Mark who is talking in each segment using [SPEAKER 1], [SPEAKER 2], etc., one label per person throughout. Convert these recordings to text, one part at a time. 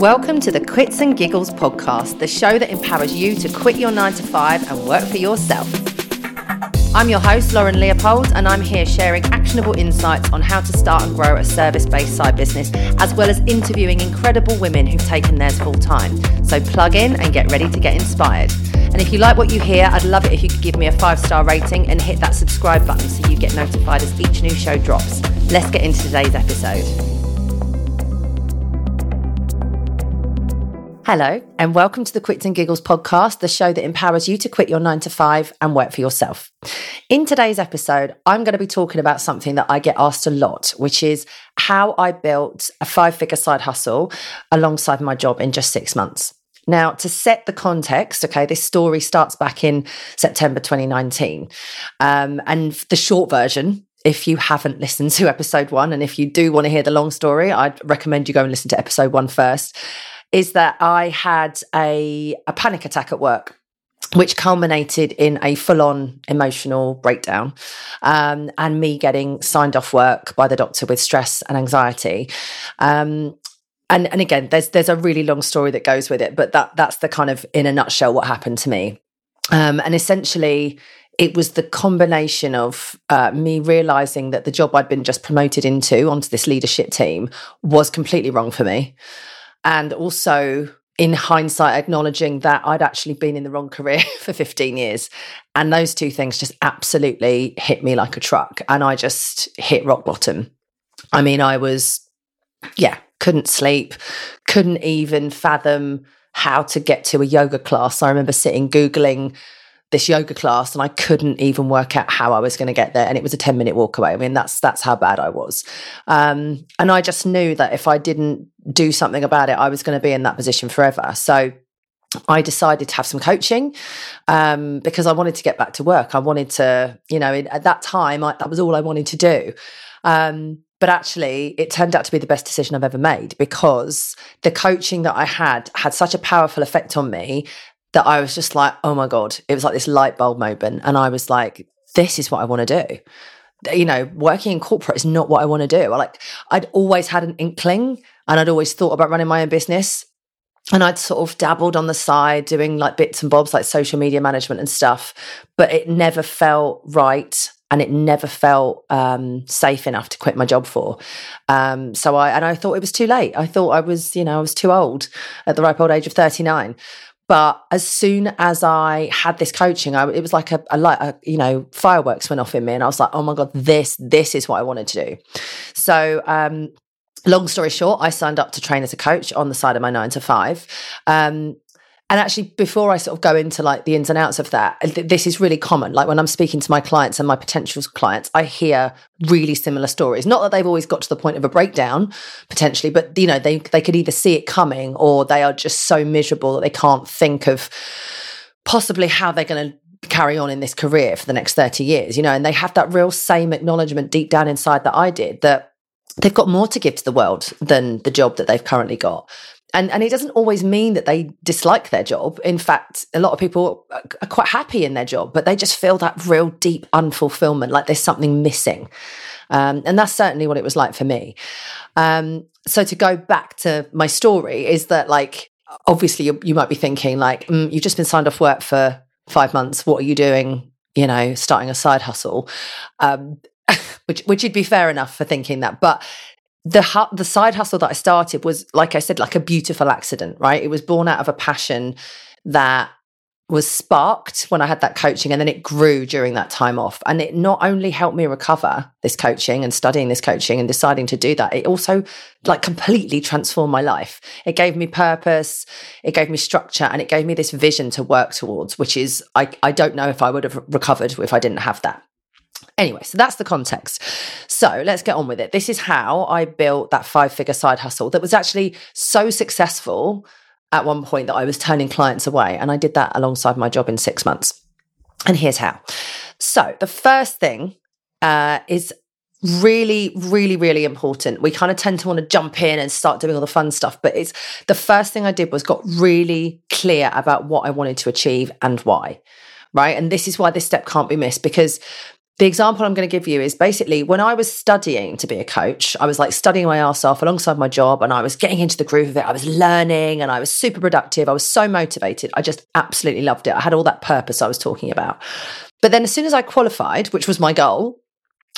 [SPEAKER 1] Welcome to the Quits and Giggles podcast, the show that empowers you to quit your nine to five and work for yourself. I'm your host, Lauren Leopold, and I'm here sharing actionable insights on how to start and grow a service based side business, as well as interviewing incredible women who've taken theirs full time. So plug in and get ready to get inspired. And if you like what you hear, I'd love it if you could give me a five star rating and hit that subscribe button so you get notified as each new show drops. Let's get into today's episode. Hello, and welcome to the Quits and Giggles podcast, the show that empowers you to quit your nine to five and work for yourself. In today's episode, I'm going to be talking about something that I get asked a lot, which is how I built a five figure side hustle alongside my job in just six months. Now, to set the context, okay, this story starts back in September 2019. Um, and the short version, if you haven't listened to episode one, and if you do want to hear the long story, I'd recommend you go and listen to episode one first is that I had a, a panic attack at work which culminated in a full on emotional breakdown um, and me getting signed off work by the doctor with stress and anxiety. Um, and, and again, there's there's a really long story that goes with it, but that that's the kind of in a nutshell what happened to me. Um, and essentially, it was the combination of uh, me realizing that the job I'd been just promoted into onto this leadership team was completely wrong for me and also in hindsight acknowledging that I'd actually been in the wrong career for 15 years. And those two things just absolutely hit me like a truck. And I just hit rock bottom. I mean, I was, yeah, couldn't sleep, couldn't even fathom how to get to a yoga class. I remember sitting Googling this yoga class and I couldn't even work out how I was going to get there. And it was a 10 minute walk away. I mean, that's, that's how bad I was. Um, and I just knew that if I didn't do something about it, I was going to be in that position forever. So I decided to have some coaching um, because I wanted to get back to work. I wanted to, you know, at that time, I, that was all I wanted to do. Um, but actually, it turned out to be the best decision I've ever made because the coaching that I had had such a powerful effect on me that I was just like, oh my God, it was like this light bulb moment. And I was like, this is what I want to do. You know, working in corporate is not what I want to do. I like, I'd always had an inkling and I'd always thought about running my own business. And I'd sort of dabbled on the side doing like bits and bobs like social media management and stuff, but it never felt right and it never felt um, safe enough to quit my job for. Um, so I and I thought it was too late. I thought I was, you know, I was too old at the ripe old age of thirty nine. But as soon as I had this coaching, I, it was like a, a, a, you know, fireworks went off in me, and I was like, oh my god, this this is what I wanted to do. So. Um, long story short, I signed up to train as a coach on the side of my nine to five. Um, and actually before i sort of go into like the ins and outs of that th- this is really common. Like when i'm speaking to my clients and my potential clients i hear really similar stories. Not that they've always got to the point of a breakdown potentially but you know they they could either see it coming or they are just so miserable that they can't think of possibly how they're going to carry on in this career for the next 30 years you know? And they have that real same acknowledgement deep down inside that i did that they've got more to give to the world than the job that they've currently got and and it doesn't always mean that they dislike their job. In fact a lot of people are quite happy in their job but they just feel that real deep unfulfillment like there's something missing. Um, and that's certainly what it was like for me. Um, so to go back to my story is that like obviously you, you might be thinking like mm, you've just been signed off work for five months. What are you doing you know starting a side hustle? Um, which which would be fair enough for thinking that. But the the side hustle that I started was like I said like a beautiful accident right? It was born out of a passion that was sparked when I had that coaching and then it grew during that time off. And it not only helped me recover this coaching and studying this coaching and deciding to do that it also like completely transformed my life. It gave me purpose it gave me structure and it gave me this vision to work towards which is I I don't know if I would have recovered if I didn't have that Anyway, so that's the context. So let's get on with it. This is how I built that five figure side hustle that was actually so successful at one point that I was turning clients away. And I did that alongside my job in six months. And here's how. So the first thing uh, is really really really important we kind of tend to want to jump in and start doing all the fun stuff but it's the first thing i did was got really clear about what i wanted to achieve and why right and this is why this step can't be missed because the example I'm going to give you is basically when I was studying to be a coach, I was like studying my ass off alongside my job and I was getting into the groove of it. I was learning and I was super productive. I was so motivated. I just absolutely loved it. I had all that purpose I was talking about. But then as soon as I qualified, which was my goal,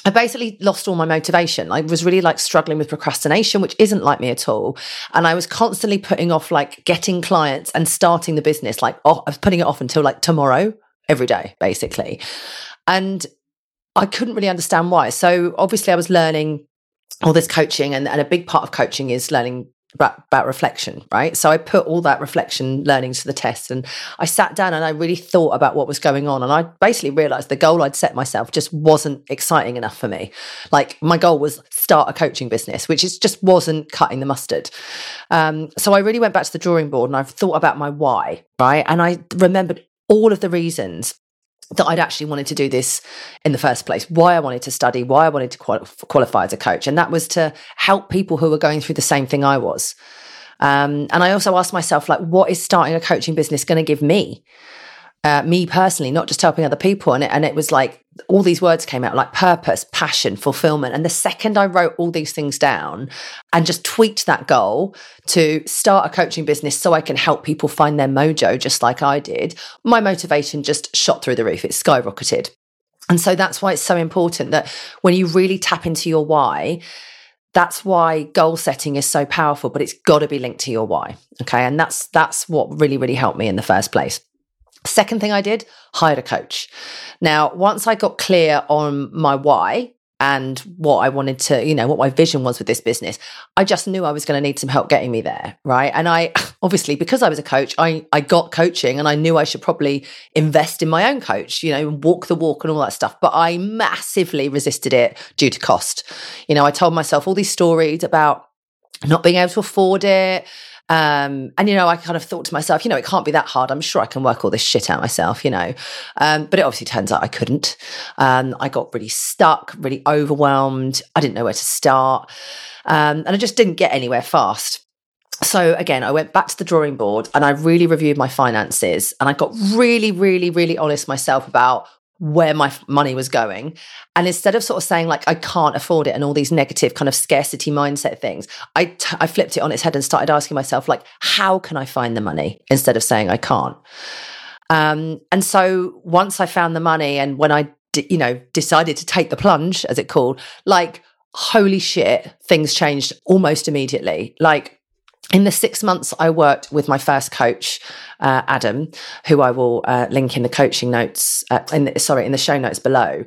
[SPEAKER 1] I basically lost all my motivation. I was really like struggling with procrastination, which isn't like me at all. And I was constantly putting off like getting clients and starting the business. Like, oh, I was putting it off until like tomorrow, every day, basically. And I couldn't really understand why. So obviously, I was learning all this coaching, and, and a big part of coaching is learning about, about reflection, right? So I put all that reflection learning to the test, and I sat down and I really thought about what was going on, and I basically realized the goal I'd set myself just wasn't exciting enough for me. Like my goal was start a coaching business, which is just wasn't cutting the mustard. Um, so I really went back to the drawing board and I've thought about my why, right? And I remembered all of the reasons that I'd actually wanted to do this in the first place, why I wanted to study, why I wanted to quali- qualify as a coach. And that was to help people who were going through the same thing I was. Um, and I also asked myself, like, what is starting a coaching business going to give me? Uh, me personally, not just helping other people. And it, and it was like all these words came out like purpose, passion, fulfillment. And the second I wrote all these things down and just tweaked that goal to start a coaching business so I can help people find their mojo, just like I did, my motivation just shot through the roof. It skyrocketed. And so that's why it's so important that when you really tap into your why, that's why goal setting is so powerful, but it's got to be linked to your why. Okay. And that's that's what really, really helped me in the first place. Second thing I did, hired a coach. Now, once I got clear on my why and what I wanted to, you know, what my vision was with this business, I just knew I was going to need some help getting me there. Right. And I obviously, because I was a coach, I, I got coaching and I knew I should probably invest in my own coach, you know, walk the walk and all that stuff. But I massively resisted it due to cost. You know, I told myself all these stories about not being able to afford it um, and, you know, I kind of thought to myself, you know, it can't be that hard. I'm sure I can work all this shit out myself, you know. Um, but it obviously turns out I couldn't. Um, I got really stuck, really overwhelmed. I didn't know where to start. Um, and I just didn't get anywhere fast. So again, I went back to the drawing board and I really reviewed my finances and I got really, really, really honest myself about where my money was going. And instead of sort of saying like I can't afford it and all these negative kind of scarcity mindset things, I, t- I flipped it on its head and started asking myself like how can I find the money instead of saying I can't. Um, and so once I found the money and when I d- you know decided to take the plunge as it called, like holy shit, things changed almost immediately. Like in the six months I worked with my first coach, uh, Adam, who I will uh, link in the coaching notes, uh, in the, sorry, in the show notes below.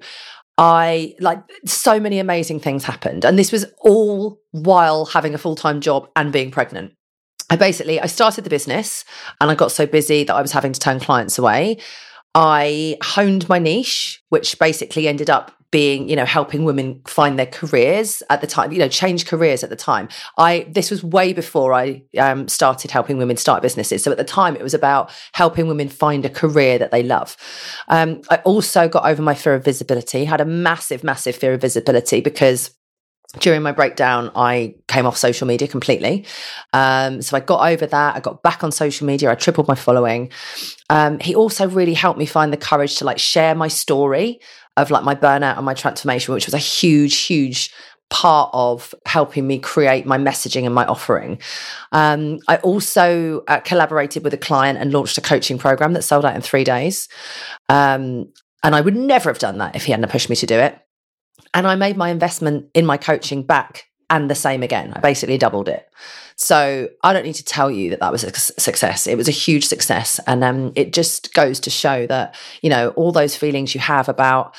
[SPEAKER 1] I like so many amazing things happened, and this was all while having a full time job and being pregnant. I basically I started the business, and I got so busy that I was having to turn clients away. I honed my niche, which basically ended up being you know helping women find their careers at the time you know change careers at the time i this was way before i um, started helping women start businesses so at the time it was about helping women find a career that they love um, i also got over my fear of visibility had a massive massive fear of visibility because during my breakdown, I came off social media completely. Um, so I got over that. I got back on social media. I tripled my following. Um, he also really helped me find the courage to like share my story of like my burnout and my transformation, which was a huge, huge part of helping me create my messaging and my offering. Um, I also uh, collaborated with a client and launched a coaching program that sold out in three days. Um, and I would never have done that if he hadn't pushed me to do it. And I made my investment in my coaching back and the same again. I basically doubled it. So I don't need to tell you that that was a success. It was a huge success. And um, it just goes to show that, you know, all those feelings you have about,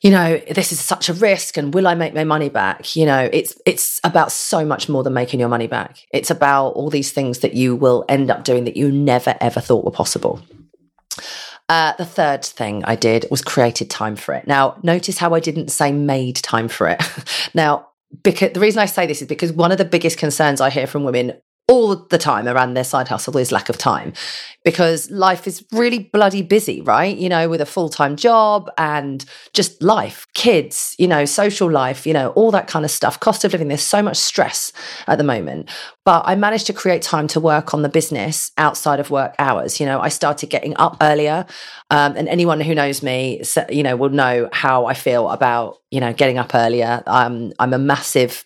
[SPEAKER 1] you know, this is such a risk and will I make my money back? You know, it's it's about so much more than making your money back. It's about all these things that you will end up doing that you never ever thought were possible. Uh, the third thing I did was created time for it. Now, notice how I didn't say made time for it. now, because the reason I say this is because one of the biggest concerns I hear from women all the time around their side hustle is lack of time because life is really bloody busy, right? You know, with a full time job and just life, kids, you know, social life, you know, all that kind of stuff, cost of living. There's so much stress at the moment. But I managed to create time to work on the business outside of work hours. You know, I started getting up earlier. Um, and anyone who knows me, you know, will know how I feel about, you know, getting up earlier. Um, I'm a massive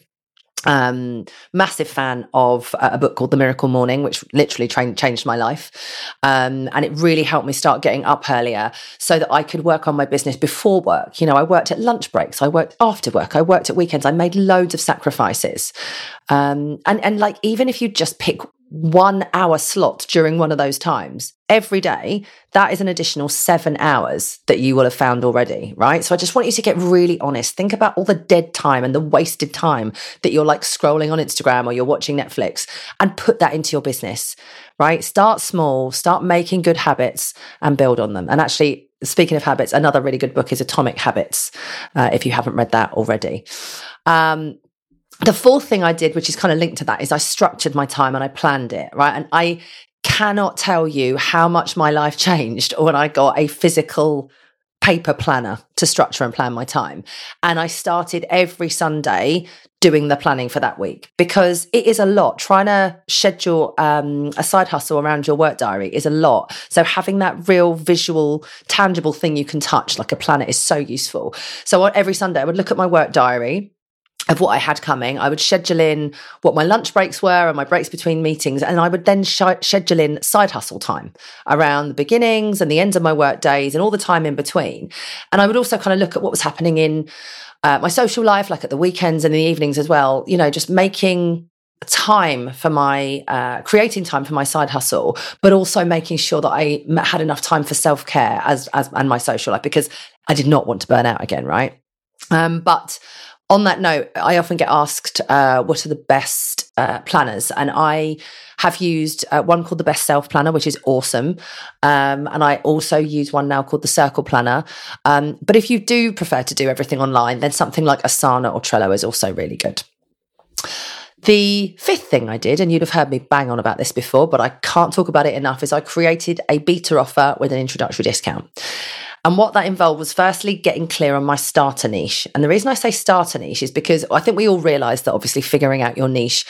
[SPEAKER 1] um massive fan of a book called the miracle morning which literally tra- changed my life. Um and it really helped me start getting up earlier so that i could work on my business before work. You know i worked at lunch breaks i worked after work i worked at weekends i made loads of sacrifices. Um and and like even if you just pick one hour slot during one of those times every day, that is an additional seven hours that you will have found already, right? So I just want you to get really honest. Think about all the dead time and the wasted time that you're like scrolling on Instagram or you're watching Netflix and put that into your business, right? Start small, start making good habits and build on them. And actually, speaking of habits, another really good book is Atomic Habits, uh, if you haven't read that already. Um, the fourth thing I did, which is kind of linked to that, is I structured my time and I planned it, right? And I cannot tell you how much my life changed when I got a physical paper planner to structure and plan my time. And I started every Sunday doing the planning for that week because it is a lot. Trying to schedule um, a side hustle around your work diary is a lot. So having that real visual, tangible thing you can touch, like a planner, is so useful. So every Sunday, I would look at my work diary of what I had coming. I would schedule in what my lunch breaks were and my breaks between meetings. And I would then sh- schedule in side hustle time around the beginnings and the ends of my work days and all the time in between. And I would also kind of look at what was happening in uh, my social life, like at the weekends and the evenings as well, you know, just making time for my uh, creating time for my side hustle but also making sure that i had enough time for self-care as, as and my social life because i did not want to burn out again right um, but on that note, I often get asked, uh, what are the best uh, planners? And I have used uh, one called the Best Self Planner, which is awesome. Um, and I also use one now called the Circle Planner. Um, but if you do prefer to do everything online, then something like Asana or Trello is also really good. The fifth thing I did, and you'd have heard me bang on about this before, but I can't talk about it enough, is I created a beta offer with an introductory discount. And what that involved was firstly getting clear on my starter niche. And the reason I say starter niche is because I think we all realize that obviously figuring out your niche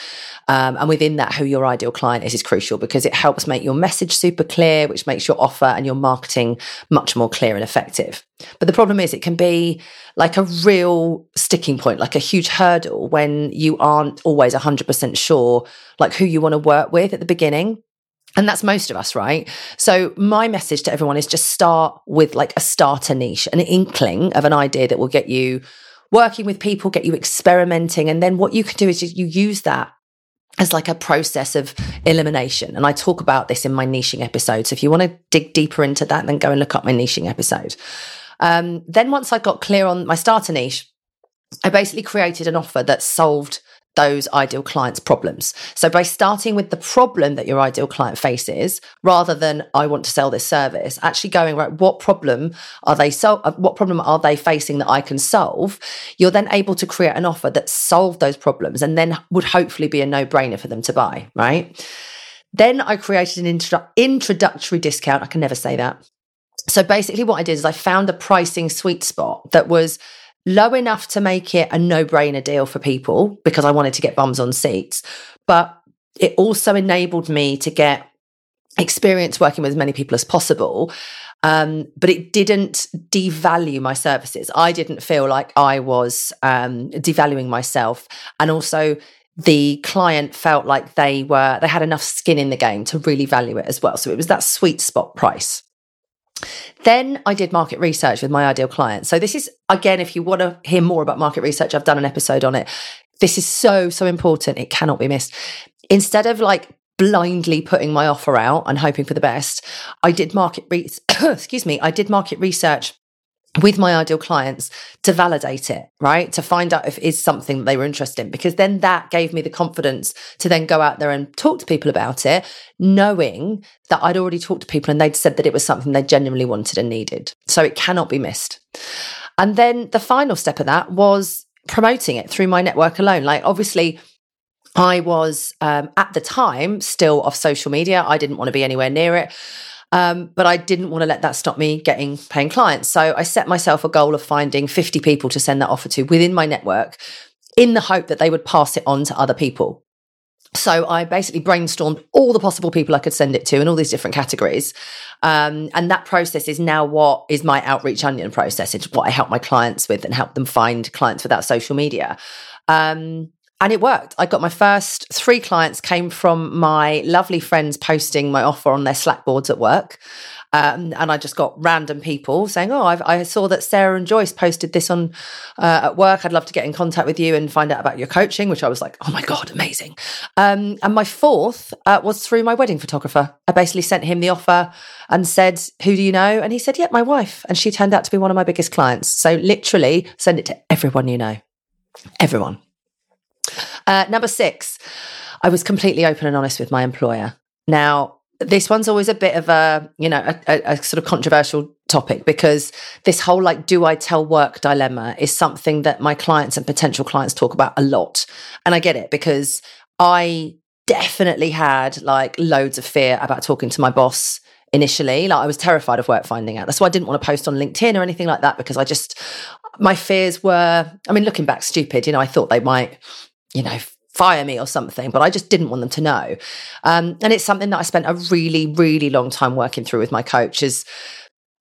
[SPEAKER 1] um, and within that, who your ideal client is, is crucial because it helps make your message super clear, which makes your offer and your marketing much more clear and effective. But the problem is, it can be like a real sticking point, like a huge hurdle when you aren't always 100% sure, like who you want to work with at the beginning. And that's most of us, right? So, my message to everyone is just start with like a starter niche, an inkling of an idea that will get you working with people, get you experimenting. And then what you can do is you use that as like a process of elimination. And I talk about this in my niching episode. So, if you want to dig deeper into that, then go and look up my niching episode. Um, then, once I got clear on my starter niche, I basically created an offer that solved those ideal clients' problems. So by starting with the problem that your ideal client faces, rather than I want to sell this service, actually going right, what problem are they so uh, what problem are they facing that I can solve? You're then able to create an offer that solve those problems and then would hopefully be a no-brainer for them to buy, right? Then I created an intro- introductory discount. I can never say that. So basically what I did is I found a pricing sweet spot that was low enough to make it a no brainer deal for people because I wanted to get bums on seats. But it also enabled me to get experience working with as many people as possible. Um, but it didn't devalue my services. I didn't feel like I was um, devaluing myself. And also, the client felt like they were they had enough skin in the game to really value it as well. So it was that sweet spot price. Then I did market research with my ideal client. So this is again, if you want to hear more about market research, I've done an episode on it. This is so, so important. It cannot be missed. Instead of like blindly putting my offer out and hoping for the best, I did market re- excuse me, I did market research with my ideal clients to validate it, right? To find out if it is something that they were interested in, because then that gave me the confidence to then go out there and talk to people about it, knowing that I'd already talked to people and they'd said that it was something they genuinely wanted and needed. So it cannot be missed. And then the final step of that was promoting it through my network alone. Like, obviously, I was um, at the time still off social media. I didn't want to be anywhere near it. Um, but I didn't want to let that stop me getting paying clients. So I set myself a goal of finding 50 people to send that offer to within my network in the hope that they would pass it on to other people. So I basically brainstormed all the possible people I could send it to in all these different categories. Um, and that process is now what is my outreach onion process. It's what I help my clients with and help them find clients without social media. Um, and it worked. I got my first three clients came from my lovely friends posting my offer on their Slack boards at work. Um, and I just got random people saying, "Oh, I've, i saw that Sarah and Joyce posted this on uh, at work. I'd love to get in contact with you and find out about your coaching." Which I was like, "Oh my god, amazing!" Um, and my fourth uh, was through my wedding photographer. I basically sent him the offer and said, "Who do you know?" And he said, "Yeah, my wife." And she turned out to be one of my biggest clients. So literally, send it to everyone you know, everyone. Uh, number six, I was completely open and honest with my employer. Now, this one's always a bit of a you know a, a, a, sort of controversial topic because this whole like do i tell work dilemma is something that my clients and potential clients talk about a lot. And i get it because i definitely had like loads of fear about talking to my boss initially. Like i was terrified of work finding out. That's why i didn't want to post on linkedin or anything like that because i just my fears were i mean looking back stupid. You know i thought they might you know fire me or something, but I just didn't want them to know. Um, and it's something that I spent a really, really long time working through with my coach is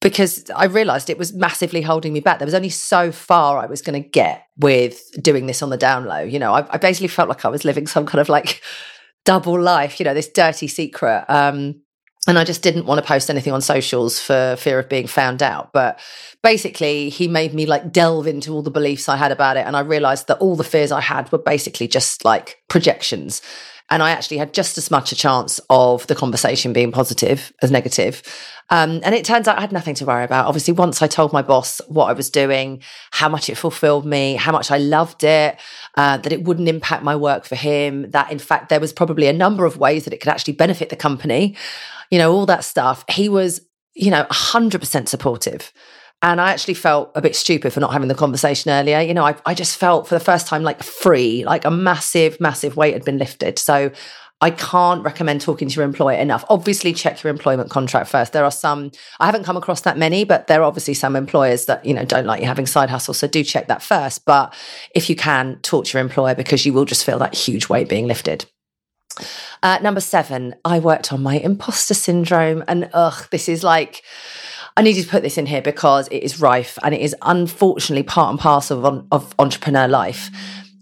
[SPEAKER 1] because I realized it was massively holding me back. There was only so far I was going to get with doing this on the down low. You know, I, I, basically felt like I was living some kind of like double life, you know, this dirty secret. Um, and I just didn't want to post anything on socials for fear of being found out. But basically, he made me like delve into all the beliefs I had about it. And I realized that all the fears I had were basically just like projections. And I actually had just as much a chance of the conversation being positive as negative. Um, and it turns out I had nothing to worry about. Obviously, once I told my boss what I was doing, how much it fulfilled me, how much I loved it, uh, that it wouldn't impact my work for him, that in fact there was probably a number of ways that it could actually benefit the company you know, all that stuff. He was, you know, 100% supportive. And I actually felt a bit stupid for not having the conversation earlier. You know, I, I just felt for the first time like free, like a massive, massive weight had been lifted. So I can't recommend talking to your employer enough. Obviously, check your employment contract first. There are some, I haven't come across that many, but there are obviously some employers that, you know, don't like you having side hustles. So do check that first. But if you can, talk to your employer because you will just feel that huge weight being lifted. Uh, number seven, I worked on my imposter syndrome. And ugh, this is like, I needed to put this in here because it is rife and it is unfortunately part and parcel of, of entrepreneur life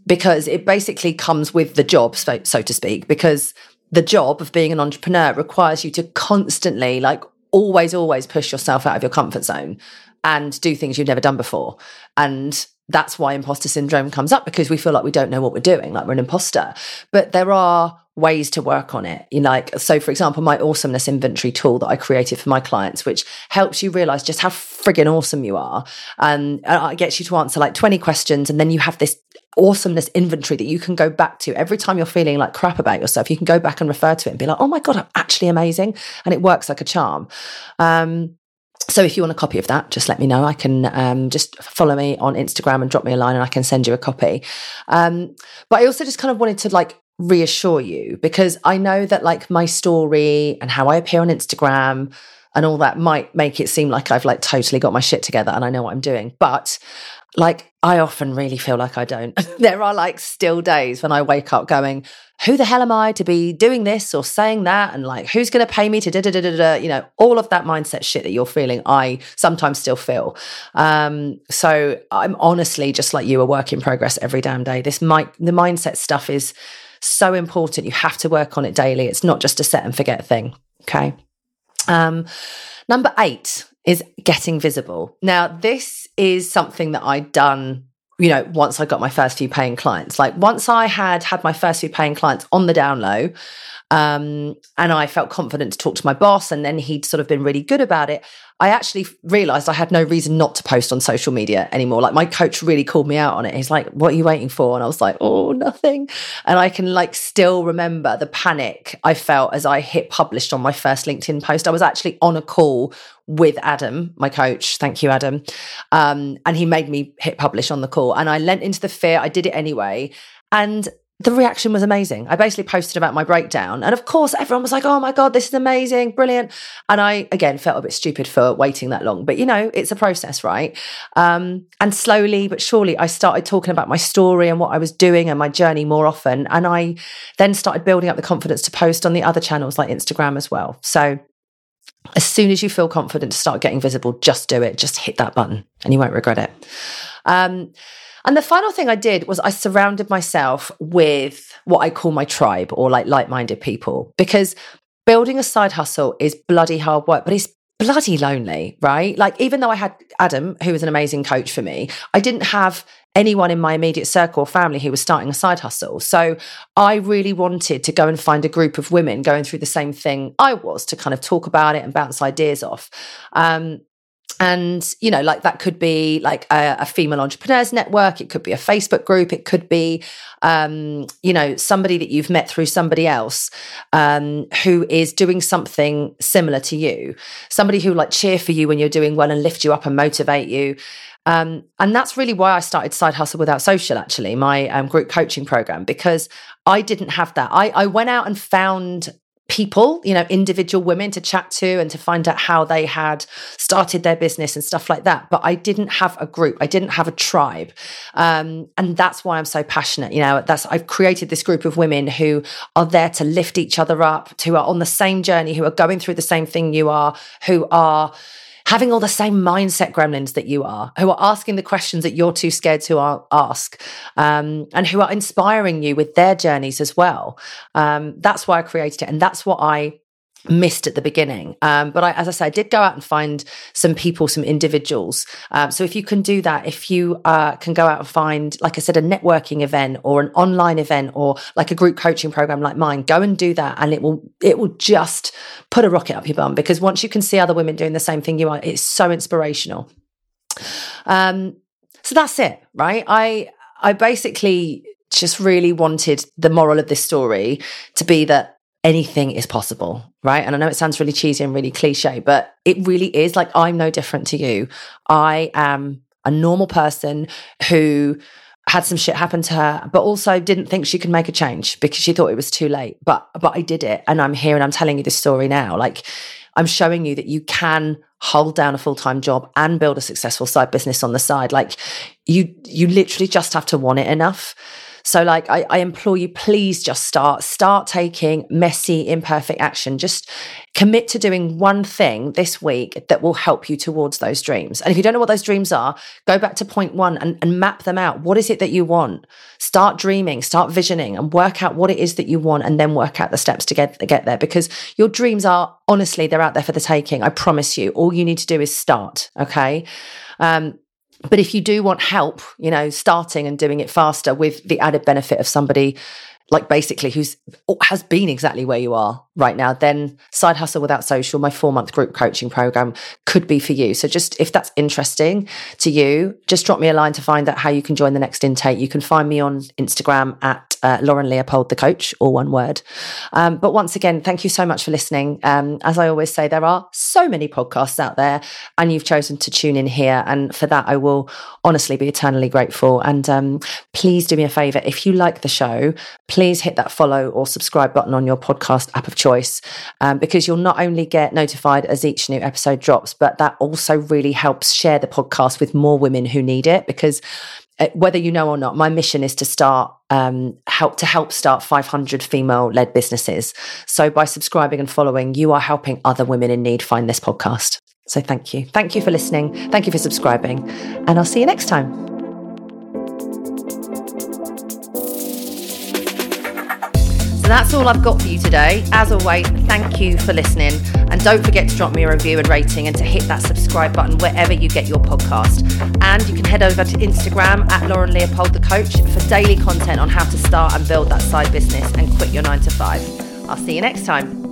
[SPEAKER 1] because it basically comes with the job, so, so to speak, because the job of being an entrepreneur requires you to constantly, like, always, always push yourself out of your comfort zone and do things you've never done before. And that's why imposter syndrome comes up because we feel like we don't know what we're doing, like we're an imposter. But there are ways to work on it. You know, like, so for example, my awesomeness inventory tool that I created for my clients, which helps you realize just how friggin' awesome you are. And uh, it gets you to answer like 20 questions. And then you have this awesomeness inventory that you can go back to every time you're feeling like crap about yourself. You can go back and refer to it and be like, oh my God, I'm actually amazing. And it works like a charm. Um, so if you want a copy of that, just let me know. I can um, just follow me on Instagram and drop me a line and I can send you a copy. Um, but I also just kind of wanted to like reassure you because I know that like my story and how I appear on Instagram and all that might make it seem like I've like totally got my shit together and I know what I'm doing. But like I often really feel like I don't. there are like still days when I wake up going, who the hell am I to be doing this or saying that? And like, who's going to pay me to da da da da da? You know, all of that mindset shit that you're feeling, I sometimes still feel. Um, so I'm honestly just like you, a work in progress every damn day. This might, the mindset stuff is so important. You have to work on it daily. It's not just a set and forget thing. Okay. Um, number eight is getting visible. Now, this is something that I'd done you know, once I got my first few paying clients. Like once I had had my first few paying clients on the down low, um, and I felt confident to talk to my boss, and then he'd sort of been really good about it. I actually realized I had no reason not to post on social media anymore. Like my coach really called me out on it. He's like, "What are you waiting for?" And I was like, "Oh, nothing." And I can like still remember the panic I felt as I hit published on my first LinkedIn post. I was actually on a call with Adam, my coach. Thank you, Adam. Um, and he made me hit publish on the call, and I lent into the fear. I did it anyway, and the reaction was amazing. I basically posted about my breakdown. And of course, everyone was like, oh my God, this is amazing, brilliant. And I, again, felt a bit stupid for waiting that long. But, you know, it's a process, right? Um, and slowly but surely, I started talking about my story and what I was doing and my journey more often. And I then started building up the confidence to post on the other channels like Instagram as well. So, as soon as you feel confident to start getting visible, just do it. Just hit that button and you won't regret it. Um, and the final thing I did was I surrounded myself with what I call my tribe or like like minded people because building a side hustle is bloody hard work, but it's bloody lonely, right? Like, even though I had Adam, who was an amazing coach for me, I didn't have anyone in my immediate circle or family who was starting a side hustle. So I really wanted to go and find a group of women going through the same thing I was to kind of talk about it and bounce ideas off. Um, and you know like that could be like a, a, female entrepreneurs network it could be a facebook group it could be um, you know somebody that you've met through somebody else um, who is doing something similar to you somebody who like cheer for you when you're doing well and lift you up and motivate you um, and that's really why I started Side Hustle Without Social, actually, my um, group coaching program, because I didn't have that. I, I went out and found people, you know, individual women to chat to and to find out how they had started their business and stuff like that. But I didn't have a group, I didn't have a tribe. Um, and that's why I'm so passionate. You know, that's I've created this group of women who are there to lift each other up, who are on the same journey, who are going through the same thing you are, who are having all the same mindset gremlins that you are, who are asking the questions that you're too scared to ask, um, and who are inspiring you with their journeys as well. Um, that's why I created it. And that's what I missed at the beginning. Um, but I, as I said, I did go out and find some people, some individuals. Um, so if you can do that, if you uh, can go out and find, like I said, a networking event or an online event or like a group coaching program like mine, go and do that, and it will it will just put a rocket up your bum because once you can see other women doing the same thing you are, it's so inspirational. Um, so that's it, right? I I basically just really wanted the moral of this story to be that anything is possible, right? And I know it sounds really cheesy and really cliche, but it really is. Like, I'm no different to you. I am a normal person who had some shit happen to her, but also didn't think she could make a change because she thought it was too late. But but I did it, and I'm here and I'm telling you this story now. Like I'm showing you that you can hold down a full-time job and build a successful side business on the side. Like you you literally just have to want it enough. So, like, I, I implore you, please just start, start taking messy, imperfect action. Just commit to doing one thing this week that will help you towards those dreams. And if you don't know what those dreams are, go back to point one and, and map them out. What is it that you want? Start dreaming, start visioning, and work out what it is that you want, and then work out the steps to get, get there. Because your dreams are honestly, they're out there for the taking. I promise you. All you need to do is start. Okay. Um, but if you do want help, you know, starting and doing it faster with the added benefit of somebody like basically who's has been exactly where you are right now, then Side Hustle Without Social, my four month group coaching program, could be for you. So just if that's interesting to you, just drop me a line to find out how you can join the next intake. You can find me on Instagram at uh, Lauren Leopold, the coach, all one word. Um, but once again, thank you so much for listening. Um, as I always say, there are so many podcasts out there, and you've chosen to tune in here. And for that, I will honestly be eternally grateful. And um, please do me a favor if you like the show, please hit that follow or subscribe button on your podcast app of choice um, because you'll not only get notified as each new episode drops, but that also really helps share the podcast with more women who need it because whether you know or not, my mission is to start um, help to help start 500 female-led businesses. So by subscribing and following, you are helping other women in need find this podcast. So thank you, thank you for listening, thank you for subscribing, and I'll see you next time. So that's all I've got for you today. As always, thank you for listening. And don't forget to drop me a review and rating and to hit that subscribe button wherever you get your podcast. And you can head over to Instagram at Lauren Leopold the Coach for daily content on how to start and build that side business and quit your nine to five. I'll see you next time.